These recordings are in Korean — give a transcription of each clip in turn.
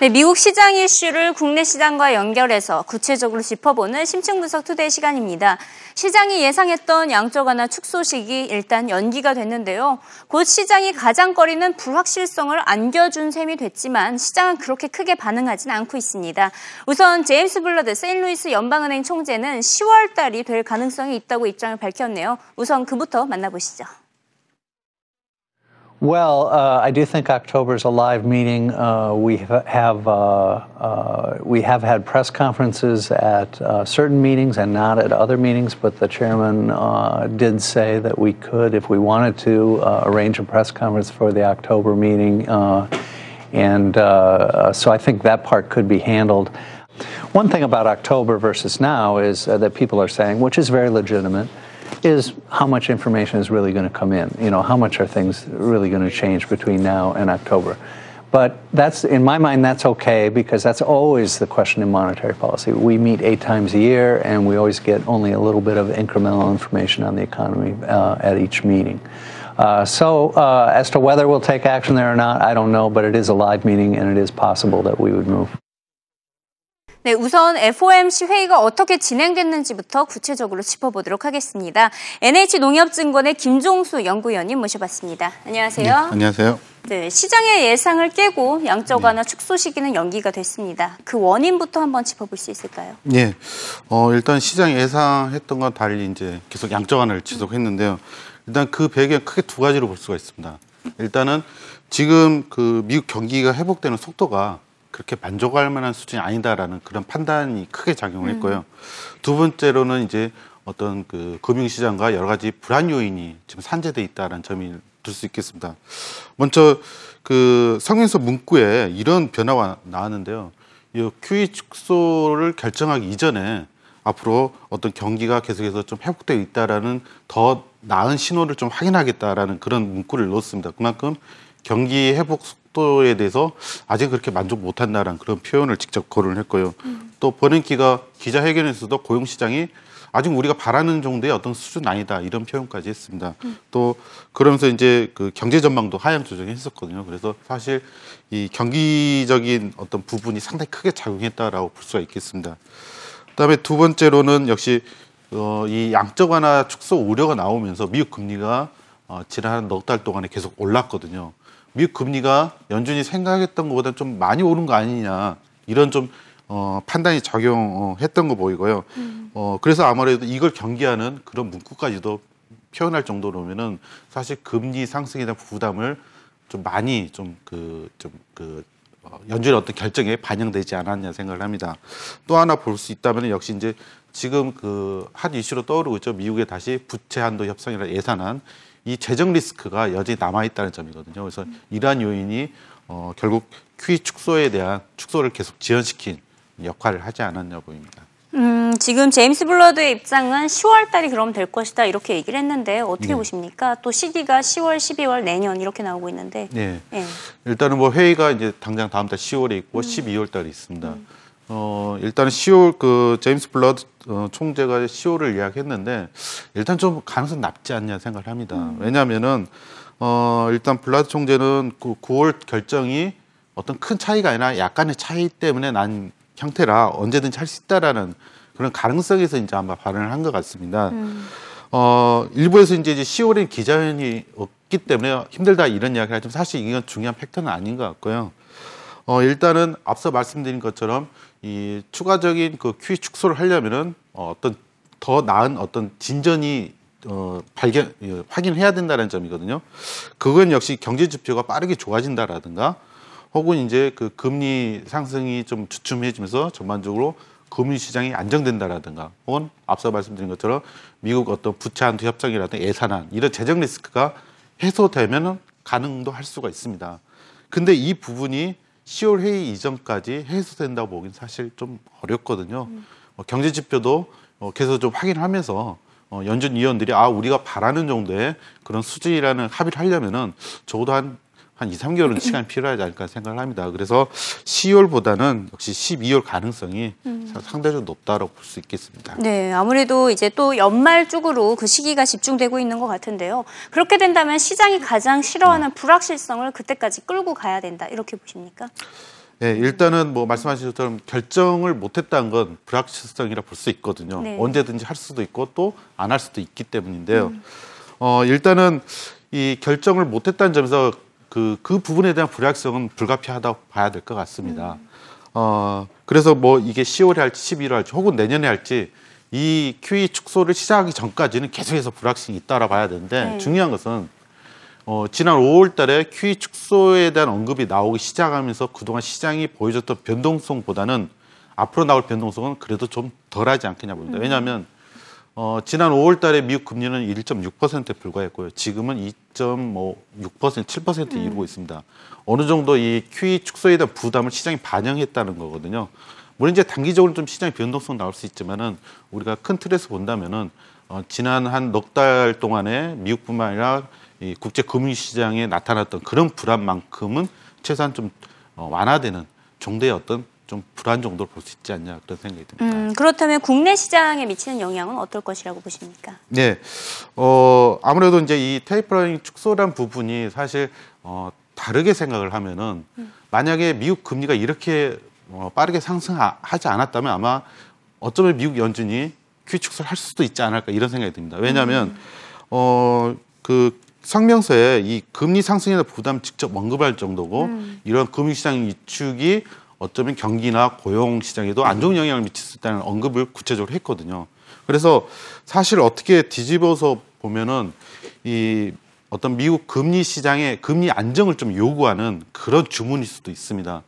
네, 미국 시장 이슈를 국내 시장과 연결해서 구체적으로 짚어보는 심층 분석 today 시간입니다. 시장이 예상했던 양적 완화 축소 시기 일단 연기가 됐는데요. 곧 시장이 가장 꺼리는 불확실성을 안겨준 셈이 됐지만 시장은 그렇게 크게 반응하진 않고 있습니다. 우선 제임스 불러드 세인트루이스 연방은행 총재는 10월 달이 될 가능성이 있다고 입장을 밝혔네요. 우선 그부터 만나보시죠. Well, uh, I do think October is a live meeting. Uh, we have uh, uh, we have had press conferences at uh, certain meetings and not at other meetings, but the chairman uh, did say that we could, if we wanted to, arrange a press conference for the October meeting, and so I think that part could be handled. One thing about October versus now is that people are saying, which is very legitimate is how much information is really going to come in. You know, how much are things really going to change between now and October? But that's, in my mind, that's okay because that's always the question in monetary policy. We meet eight times a year and we always get only a little bit of incremental information on the economy uh, at each meeting. Uh, so, uh, as to whether we'll take action there or not, I don't know, but it is a live meeting and it is possible that we would move. 네, 우선 FOMC 회의가 어떻게 진행됐는지부터 구체적으로 짚어보도록 하겠습니다. NH농협증권의 김종수 연구위원님 모셔봤습니다. 안녕하세요. 네, 안녕하세요. 네, 시장의 예상을 깨고 양적 완화 네. 축소 시기는 연기가 됐습니다. 그 원인부터 한번 짚어볼 수 있을까요? 네, 어, 일단 시장 예상했던 건 달리 이제 계속 양적 완화를 지속했는데요. 일단 그 배경 크게 두 가지로 볼 수가 있습니다. 일단은 지금 그 미국 경기가 회복되는 속도가 그렇게 만족할 만한 수준이 아니다라는 그런 판단이 크게 작용을 했고요. 음. 두 번째로는 이제 어떤 그 금융시장과 여러 가지 불안 요인이 지금 산재돼 있다는 점이 들 수 있겠습니다. 먼저 그 성명서 문구에 이런 변화가 나왔는데요. 이 QE 축소를 결정하기 이전에 앞으로 어떤 경기가 계속해서 좀 회복되어 있다라는 더 나은 신호를 좀 확인하겠다라는 그런 문구를 넣었습니다. 그만큼 경기 회복 속도에 대해서 아직 그렇게 만족 못한다라는 그런 표현을 직접 거론을 했고요. 음. 또 버냉키가 기자회견에서도 고용시장이 아직 우리가 바라는 정도의 어떤 수준 아니다 이런 표현까지 했습니다. 음. 또 그러면서 이제 그 경제 전망도 하향 조정했었거든요. 그래서 사실 이 경기적인 어떤 부분이 상당히 크게 작용했다라고 볼 수가 있겠습니다. 그다음에 두 번째로는 역시 어, 이 양적 완화 축소 우려가 나오면서 미국 금리가 어, 지난 한넉달 동안에 계속 올랐거든요. 미국 금리가 연준이 생각했던 것보다 좀 많이 오른 거 아니냐 이런 좀 어, 판단이 작용했던 거 보이고요. 음. 어, 그래서 아무래도 이걸 경계하는 그런 문구까지도 표현할 정도로면은 사실 금리 상승에 대한 부담을 좀 많이 좀 그 좀그 어, 연준의 어떤 결정에 반영되지 않았냐 생각을 합니다. 또 하나 볼 수 있다면 역시 이제 지금 그 한 이슈로 떠오르고 있죠. 미국의 다시 부채 한도 협상이라 예산안 이 재정 리스크가 여전히 남아 있다는 점이거든요. 그래서 이러한 요인이 어, 결국 QE 축소에 대한 축소를 계속 지연시킨 역할을 하지 않았냐 보입니다. 음, 지금 제임스 불러드의 입장은 10월 달이 그럼 될 것이다 이렇게 얘기를 했는데 어떻게 네. 보십니까? 또 시기가 10월, 12월, 내년 이렇게 나오고 있는데. 네. 네. 일단은 뭐 회의가 이제 당장 다음 달 10월에 있고 음. 12월 달에 있습니다. 음. 어, 일단은 10월 그 제임스 불러드 어, 총재가 10월을 예약했는데 일단 좀 가능성 낮지 않냐 생각을 합니다. 음. 왜냐하면은 어, 일단 블라드 총재는 그 9월 결정이 어떤 큰 차이가 아니라 약간의 차이 때문에 난 형태라 언제든지 할 수 있다라는 그런 가능성에서 이제 아마 발언을 한 것 같습니다. 음. 어, 일부에서 이제 10월에 기자회견이 없기 때문에 힘들다 이런 이야기를 하지만 사실 이건 중요한 팩터는 아닌 것 같고요. 어, 일단은 앞서 말씀드린 것처럼 이 추가적인 그 QE 축소를 하려면은 어, 어떤 더 나은 어떤 진전이 어, 발견 예, 확인해야 된다는 점이거든요. 그건 역시 경제 지표가 빠르게 좋아진다라든가 혹은 이제 그 금리 상승이 좀 주춤해지면서 전반적으로 금융 시장이 안정된다라든가 혹은 앞서 말씀드린 것처럼 미국 어떤 부채 한도 협정이라든가 예산안 이런 재정 리스크가 해소되면은 가능도 할 수가 있습니다. 근데 이 부분이 10월 회의 이전까지 해소된다고 보기는 사실 좀 어렵거든요. 음. 어, 경제 지표도 어, 계속 좀 확인하면서 어, 연준 위원들이 아 우리가 바라는 정도의 그런 수준이라는 합의를 하려면은 적어도 한 한 2, 3개월은 시간이 필요하지 않을까 생각을 합니다. 그래서 10월보다는 역시 12월 가능성이 음. 상대적으로 높다고 볼 수 있겠습니다. 네, 아무래도 이제 또 연말 쪽으로 그 시기가 집중되고 있는 것 같은데요. 그렇게 된다면 시장이 가장 싫어하는 네. 불확실성을 그때까지 끌고 가야 된다 이렇게 보십니까? 예, 일단은 뭐 말씀하신 것처럼 결정을 못했다는 건 불확실성이라 볼 수 있거든요. 네. 언제든지 할 수도 있고 또 안 할 수도 있기 때문인데요. 어, 일단은 이 결정을 못했다는 점에서 그, 그 부분에 대한 불확실성은 불가피하다고 봐야 될 것 같습니다. 어, 그래서 뭐 이게 10월에 할지 11월 할지 혹은 내년에 할지 이 QE 축소를 시작하기 전까지는 계속해서 불확실성이 있다라 봐야 되는데 네. 중요한 것은 어, 지난 5월 달에 QE 축소에 대한 언급이 나오기 시작하면서 그동안 시장이 보여줬던 변동성보다는 앞으로 나올 변동성은 그래도 좀 덜하지 않겠냐 봅니다. 왜냐하면 어, 지난 5월 달에 미국 금리는 1.6%에 불과했고요. 지금은 2.6%, 7%에 이르고 있습니다. 어느 정도 이 QE 축소에 대한 부담을 시장이 반영했다는 거거든요. 물론 이제 단기적으로 좀 시장의 변동성 나올 수 있지만은 우리가 큰 틀에서 본다면은 어, 지난 한 넉 달 동안에 미국뿐만 아니라 이 국제 금융 시장에 나타났던 그런 불안만큼은 최소한 좀 어, 완화되는 정도의 어떤 좀 불안 정도로 볼 수 있지 않냐 그런 생각이 듭니다. 음, 그렇다면 국내 시장에 미치는 영향은 어떨 것이라고 보십니까? 네, 어 아무래도 이제 이 테이퍼링 축소란 부분이 사실 어 다르게 생각을 하면은 만약에 미국 금리가 이렇게 어, 빠르게 상승하지 않았다면 아마 어쩌면 미국 연준이 QE 축소를 할 수도 있지 않을까 이런 생각이 듭니다. 왜냐하면 어그 성명서에 이 금리 상승에 대한 부담 직접 언급할 정도고 이런 금융시장 위축이 어쩌면 경기나 고용 시장에도 안 좋은 영향을 미칠 수 있다는 언급을 구체적으로 했거든요. 그래서 사실 어떻게 뒤집어서 보면은 이 어떤 미국 금리 시장의 금리 안정을 좀 요구하는 그런 주문일 수도 있습니다.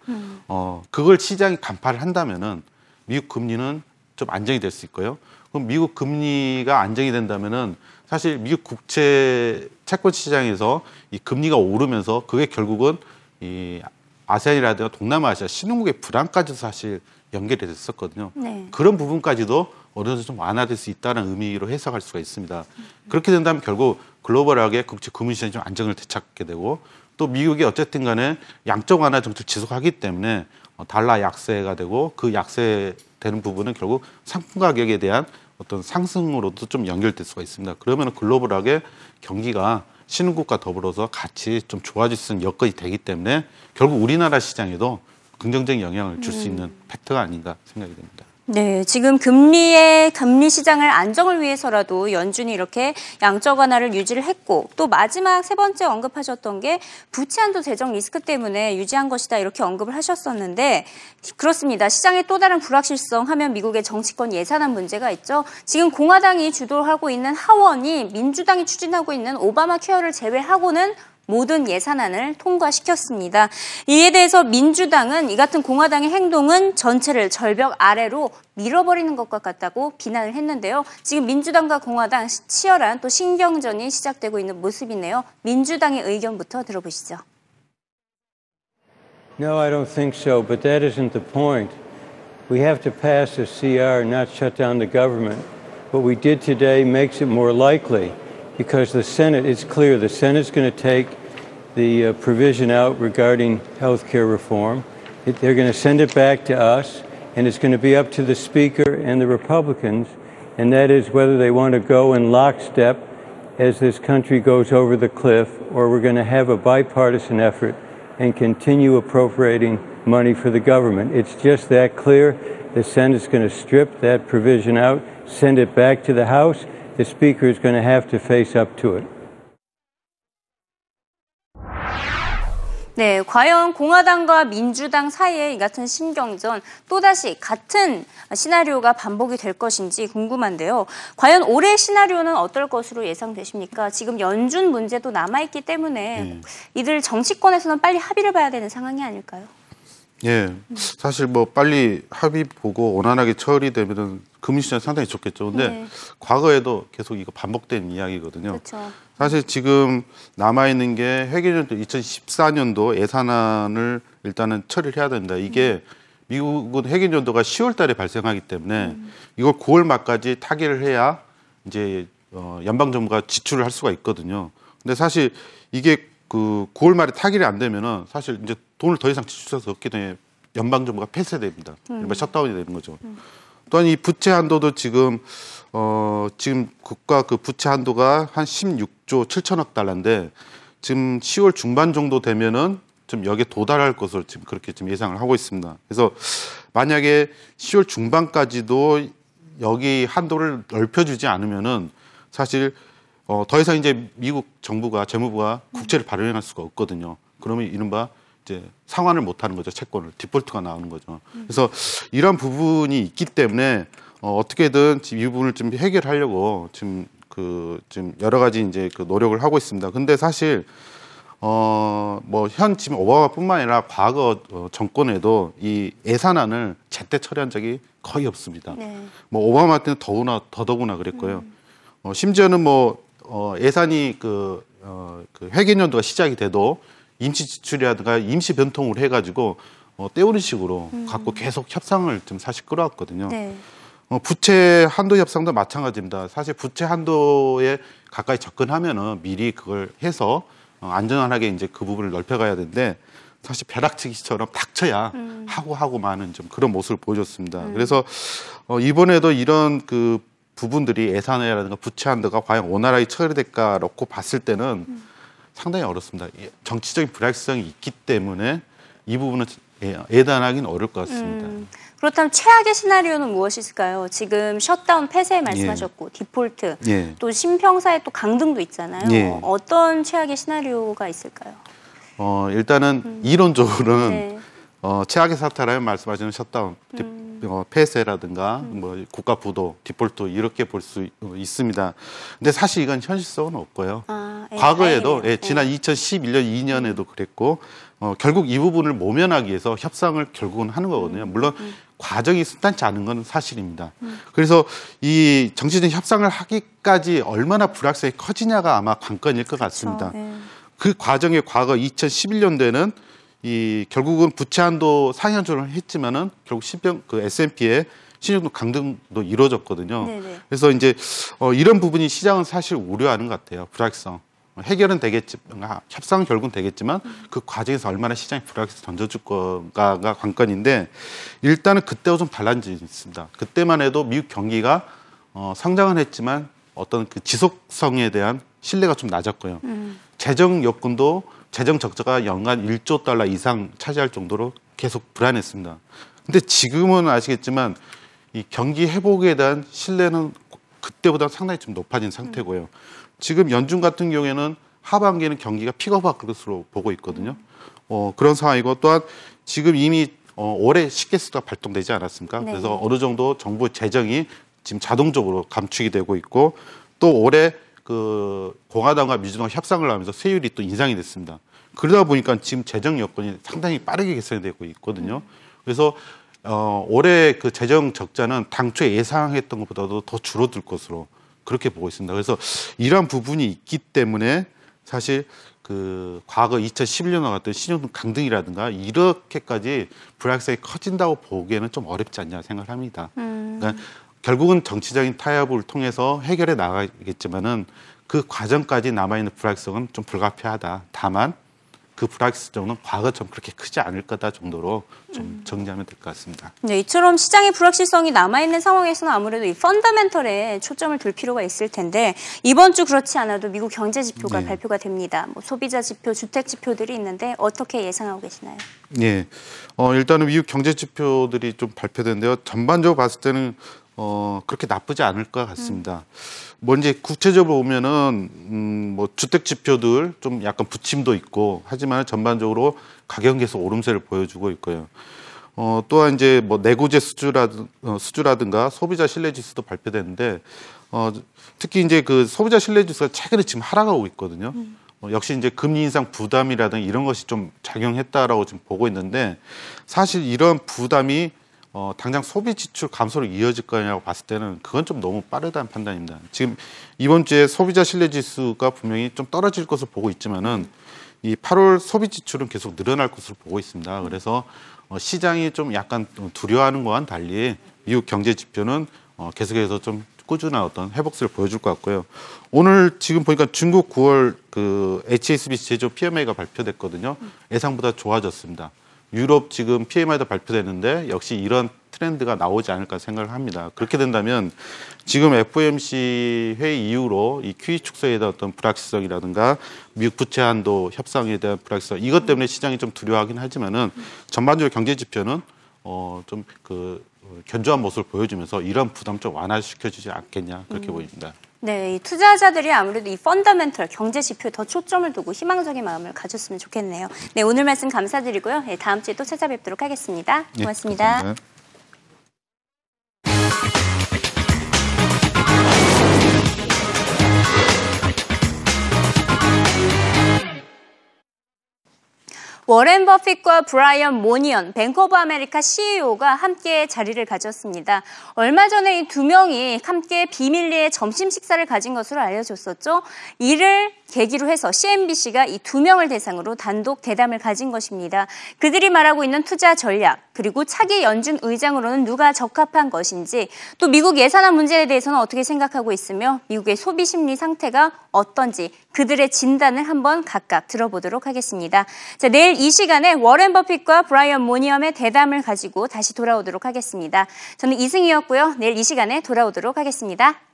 어, 그걸 시장이 간파를 한다면은 미국 금리는 좀 안정이 될 수 있고요. 그럼 미국 금리가 안정이 된다면은 사실 미국 국채 채권 시장에서 이 금리가 오르면서 그게 결국은 이 아세안이라든가 동남아시아 신흥국의 불안까지도 사실 연결이 됐었거든요. 네. 그런 부분까지도 어느 정도 좀 완화될 수 있다는 의미로 해석할 수가 있습니다. 그렇게 된다면 결국 글로벌하게 국제 금융시장이 좀 안정을 되찾게 되고 또 미국이 어쨌든 간에 양적 완화 정책을 지속하기 때문에 어, 달러 약세가 되고 그 약세되는 부분은 결국 상품 가격에 대한 어떤 상승으로도 좀 연결될 수가 있습니다. 그러면 글로벌하게 경기가 신흥국과 더불어서 같이 좀 좋아질 수 있는 여건이 되기 때문에 결국 우리나라 시장에도 긍정적인 영향을 줄 수 있는 팩트가 아닌가 생각이 됩니다. 네, 지금 금리의 금리 시장을 안정을 위해서라도 연준이 이렇게 양적 완화를 유지를 했고 또 마지막 세 번째 언급하셨던 게 부채 한도 재정 리스크 때문에 유지한 것이다 이렇게 언급을 하셨었는데 그렇습니다. 시장의 또 다른 불확실성 하면 미국의 정치권 예산안 문제가 있죠. 지금 공화당이 주도하고 있는 하원이 민주당이 추진하고 있는 오바마 케어를 제외하고는 모든 예산안을 통과시켰습니다. 이에 대해서 민주당은 이 같은 공화당의 행동은 전체를 절벽 아래로 밀어버리는 것과 같다고 비난을 했는데요. 지금 민주당과 공화당 치열한 또 신경전이 시작되고 있는 모습이네요. 민주당의 의견부터 들어보시죠. No, I don't think so, but that isn't the point. We have to pass a CR, not shut down the government. What we did today makes it more likely because the Senate, it's clear, the Senate's going to take the uh, provision out regarding health care reform. It, they're going to send it back to us, and it's going to be up to the Speaker and the Republicans, and that is whether they want to go in lockstep as this country goes over the cliff, or we're going to have a bipartisan effort and continue appropriating money for the government. It's just that clear. The Senate's going to strip that provision out, send it back to the House. The Speaker is going to have to face up to it. 네, 과연 공화당과 민주당 사이의 이 같은 신경전 또다시 같은 시나리오가 반복이 될 것인지 궁금한데요. 과연 올해 시나리오는 어떨 것으로 예상되십니까? 지금 연준 문제도 남아있기 때문에 이들 정치권에서는 빨리 합의를 봐야 되는 상황이 아닐까요? 예, 사실 뭐 빨리 합의 보고 원활하게 처리되면은 금융시장 상당히 좋겠죠. 근데 네. 과거에도 계속 이거 반복된 이야기거든요. 그렇죠. 사실 지금 남아 있는 게 회계연도 2014년도 예산안을 일단은 처리를 해야 된다. 이게 미국은 회계연도가 10월 달에 발생하기 때문에 이걸 9월 말까지 타결을 해야 이제 어 연방 정부가 지출을 할 수가 있거든요. 근데 사실 이게 그 9월 말에 타결이 안 되면은 사실 이제 돈을 더 이상 지출할 수 없게 되면 연방 정부가 폐쇄됩니다. 일반 셧다운이 되는 거죠. 또한 이 부채 한도도 지금 어 지금 국가 그 부채 한도가 한 16조 7천억 달러인데 지금 10월 중반 정도 되면은 좀 여기에 도달할 것으로 지금 그렇게 좀 예상을 하고 있습니다. 그래서 만약에 10월 중반까지도 여기 한도를 넓혀주지 않으면은 사실 어, 더 이상 이제 미국 정부가 재무부가 국채를 발행할 수가 없거든요. 그러면 이른바 이제 상환을 못 하는 거죠 채권을 디폴트가 나오는 거죠. 그래서 이런 부분이 있기 때문에 어, 어떻게든 이 부분을 좀 해결하려고 지금 그 지금 여러 가지 이제 그 노력을 하고 있습니다. 근데 사실 어, 뭐, 현 지금 오바마뿐만 아니라 과거 어, 정권에도 이 예산안을 제때 처리한 적이 거의 없습니다. 네. 뭐, 오바마 때는 더구나, 더더구나 그랬고요. 어, 심지어는 뭐, 어, 예산이 그, 어, 그 회계 연도가 시작이 돼도 임시 지출이라든가 임시 변통을 해가지고 어, 때우는 식으로 갖고 계속 협상을 좀 사실 끌어왔거든요. 네. 어, 부채 한도 협상도 마찬가지입니다. 사실 부채 한도에 가까이 접근하면은 미리 그걸 해서 어, 안전하게 이제 그 부분을 넓혀가야 되는데 사실 벼락치기처럼 닥쳐야 하고 하고 많은 좀 그런 모습을 보여줬습니다. 그래서 어, 이번에도 이런 그 부분들이 예산이라든가 부채 한도가 과연 원활하게 처리될까 놓고 봤을 때는 상당히 어렵습니다. 이 정치적인 불확실성이 있기 때문에 이 부분은 예- 예단하기는 어려울 것 같습니다. 음, 그렇다면 최악의 시나리오는 무엇일까요? 지금 셔다운 폐쇄 말씀하셨고 디폴트 예. 또 신평사에 또 강등도 있잖아요. 예. 어떤 최악의 시나리오가 있을까요? 어, 일단은 이론적으로는 음. 네. 어, 최악의 사태라면 말씀하시는 셧다운, 디- 음. 어, 폐쇄라든가 뭐 국가 부도, 디폴트 이렇게 볼 수 있습니다. 근데 사실 이건 현실성은 없고요. 아, 예, 과거에도. 예, 지난 2011년, 2년에도 그랬고 어, 결국 이 부분을 모면하기 위해서 협상을 결국은 하는 거거든요. 음, 물론 과정이 순탄치 않은 건 사실입니다. 그래서 이 정치적 협상을 하기까지 얼마나 불확실성이 커지냐가 아마 관건일 것 같습니다. 예. 그 과정에 과거 2011년도에는 이 결국은 부채 한도 상향조를 했지만은 결국 신병 그 S&P의 신용도 강등도 이루어졌거든요. 네네. 그래서 이제 어 이런 부분이 시장은 사실 우려하는 것 같아요. 불확실성. 해결은 되겠지만 아, 협상은 결국은 되겠지만 그 과정에서 얼마나 시장이 불확실성 던져줄 건가가 관건인데 일단은 그때와 좀 달라진 점이 있습니다. 그때만 해도 미국 경기가 어, 성장은 했지만 어떤 그 지속성에 대한 신뢰가 좀 낮았고요. 재정 여건도 재정 적자가 연간 1조 달러 이상 차지할 정도로 계속 불안했습니다. 근데 지금은 아시겠지만 이 경기 회복에 대한 신뢰는 그때보다 상당히 좀 높아진 상태고요. 지금 연준 같은 경우에는 하반기에는 경기가 픽업할 것으로 보고 있거든요. 어, 그런 상황이고 또한 지금 이미 어, 올해 시계수가 발동되지 않았습니까? 네. 그래서 어느 정도 정부 재정이 지금 자동적으로 감축이 되고 있고 또 올해 그 공화당과 민주당 협상을 하면서 세율이 또 인상이 됐습니다. 그러다 보니까 지금 재정 여건이 상당히 빠르게 개선이 되고 있거든요. 그래서 어, 올해 그 재정 적자는 당초에 예상했던 것보다도 더 줄어들 것으로 그렇게 보고 있습니다. 그래서 이러한 부분이 있기 때문에 사실 그 과거 2011년과 같은 신용등 강등이라든가 이렇게까지 불확실성이 커진다고 보기에는 좀 어렵지 않냐 생각을 합니다. 그러니까 결국은 정치적인 타협을 통해서 해결해 나가겠지만은 그 과정까지 남아있는 불확실성은 좀 불가피하다. 다만 그 불확실성은 과거처럼 그렇게 크지 않을 거다 정도로 좀 정리하면 될 것 같습니다. 네, 이처럼 시장의 불확실성이 남아있는 상황에서는 아무래도 이 펀더멘털에 초점을 둘 필요가 있을 텐데 이번 주 그렇지 않아도 미국 경제 지표가 네. 발표가 됩니다. 뭐 소비자 지표, 주택 지표들이 있는데 어떻게 예상하고 계시나요? 예. 어, 일단은 미국 경제 지표들이 좀 발표됐는데요. 전반적으로 봤을 때는 어, 그렇게 나쁘지 않을 것 같습니다. 뭐 이제 구체적으로 보면은 음, 뭐 주택 지표들 좀 약간 부침도 있고 하지만 전반적으로 가격 계속 오름세를 보여주고 있고요. 어, 또한 이제 뭐 내구재 수주라든, 어, 수주라든가 소비자 신뢰 지수도 발표됐는데 어, 특히 이제 그 소비자 신뢰 지수가 최근에 지금 하락하고 있거든요. 어, 역시 이제 금리 인상 부담이라든가 이런 것이 좀 작용했다라고 지금 보고 있는데 사실 이런 부담이 어, 당장 소비 지출 감소로 이어질 거냐고 봤을 때는 그건 좀 너무 빠르다는 판단입니다. 지금 이번 주에 소비자 신뢰 지수가 분명히 좀 떨어질 것으로 보고 있지만은 이 8월 소비 지출은 계속 늘어날 것으로 보고 있습니다. 그래서 어, 시장이 좀 약간 두려워하는 것과는 달리 미국 경제 지표는 어, 계속해서 좀 꾸준한 어떤 회복세를 보여줄 것 같고요. 오늘 지금 보니까 중국 9월 그 HSBC 제조 PMI가 발표됐거든요. 예상보다 좋아졌습니다. 유럽 지금 PMI도 발표됐는데 역시 이런 트렌드가 나오지 않을까 생각을 합니다. 그렇게 된다면 지금 FOMC 회의 이후로 이 QE 축소에 대한 어떤 불확실성이라든가 미국 부채 한도 협상에 대한 불확실성 이것 때문에 시장이 좀 두려워하긴 하지만은 전반적으로 경제 지표는 어 좀 그 견조한 모습을 보여주면서 이런 부담 좀 완화시켜주지 않겠냐 그렇게 보입니다. 네, 이 투자자들이 아무래도 이 펀더멘털 경제 지표에 더 초점을 두고 희망적인 마음을 가졌으면 좋겠네요. 네, 오늘 말씀 감사드리고요. 네, 다음 주에 또 찾아뵙도록 하겠습니다. 예, 고맙습니다. 감 워렌 버핏과 브라이언 모이니한, 뱅크 오브 아메리카 CEO가 함께 자리를 가졌습니다. 얼마 전에 이 두 명이 함께 비밀리에 점심 식사를 가진 것으로 알려졌었죠. 이를 계기로 해서 CNBC가 이 두 명을 대상으로 단독 대담을 가진 것입니다. 그들이 말하고 있는 투자 전략, 그리고 차기 연준 의장으로는 누가 적합한 것인지, 또 미국 예산안 문제에 대해서는 어떻게 생각하고 있으며 미국의 소비 심리 상태가 어떤지 그들의 진단을 한번 각각 들어보도록 하겠습니다. 자, 내일 이 시간에 워렌 버핏과 브라이언 모니엄의 대담을 가지고 다시 돌아오도록 하겠습니다. 저는 이승이었고요. 내일 이 시간에 돌아오도록 하겠습니다.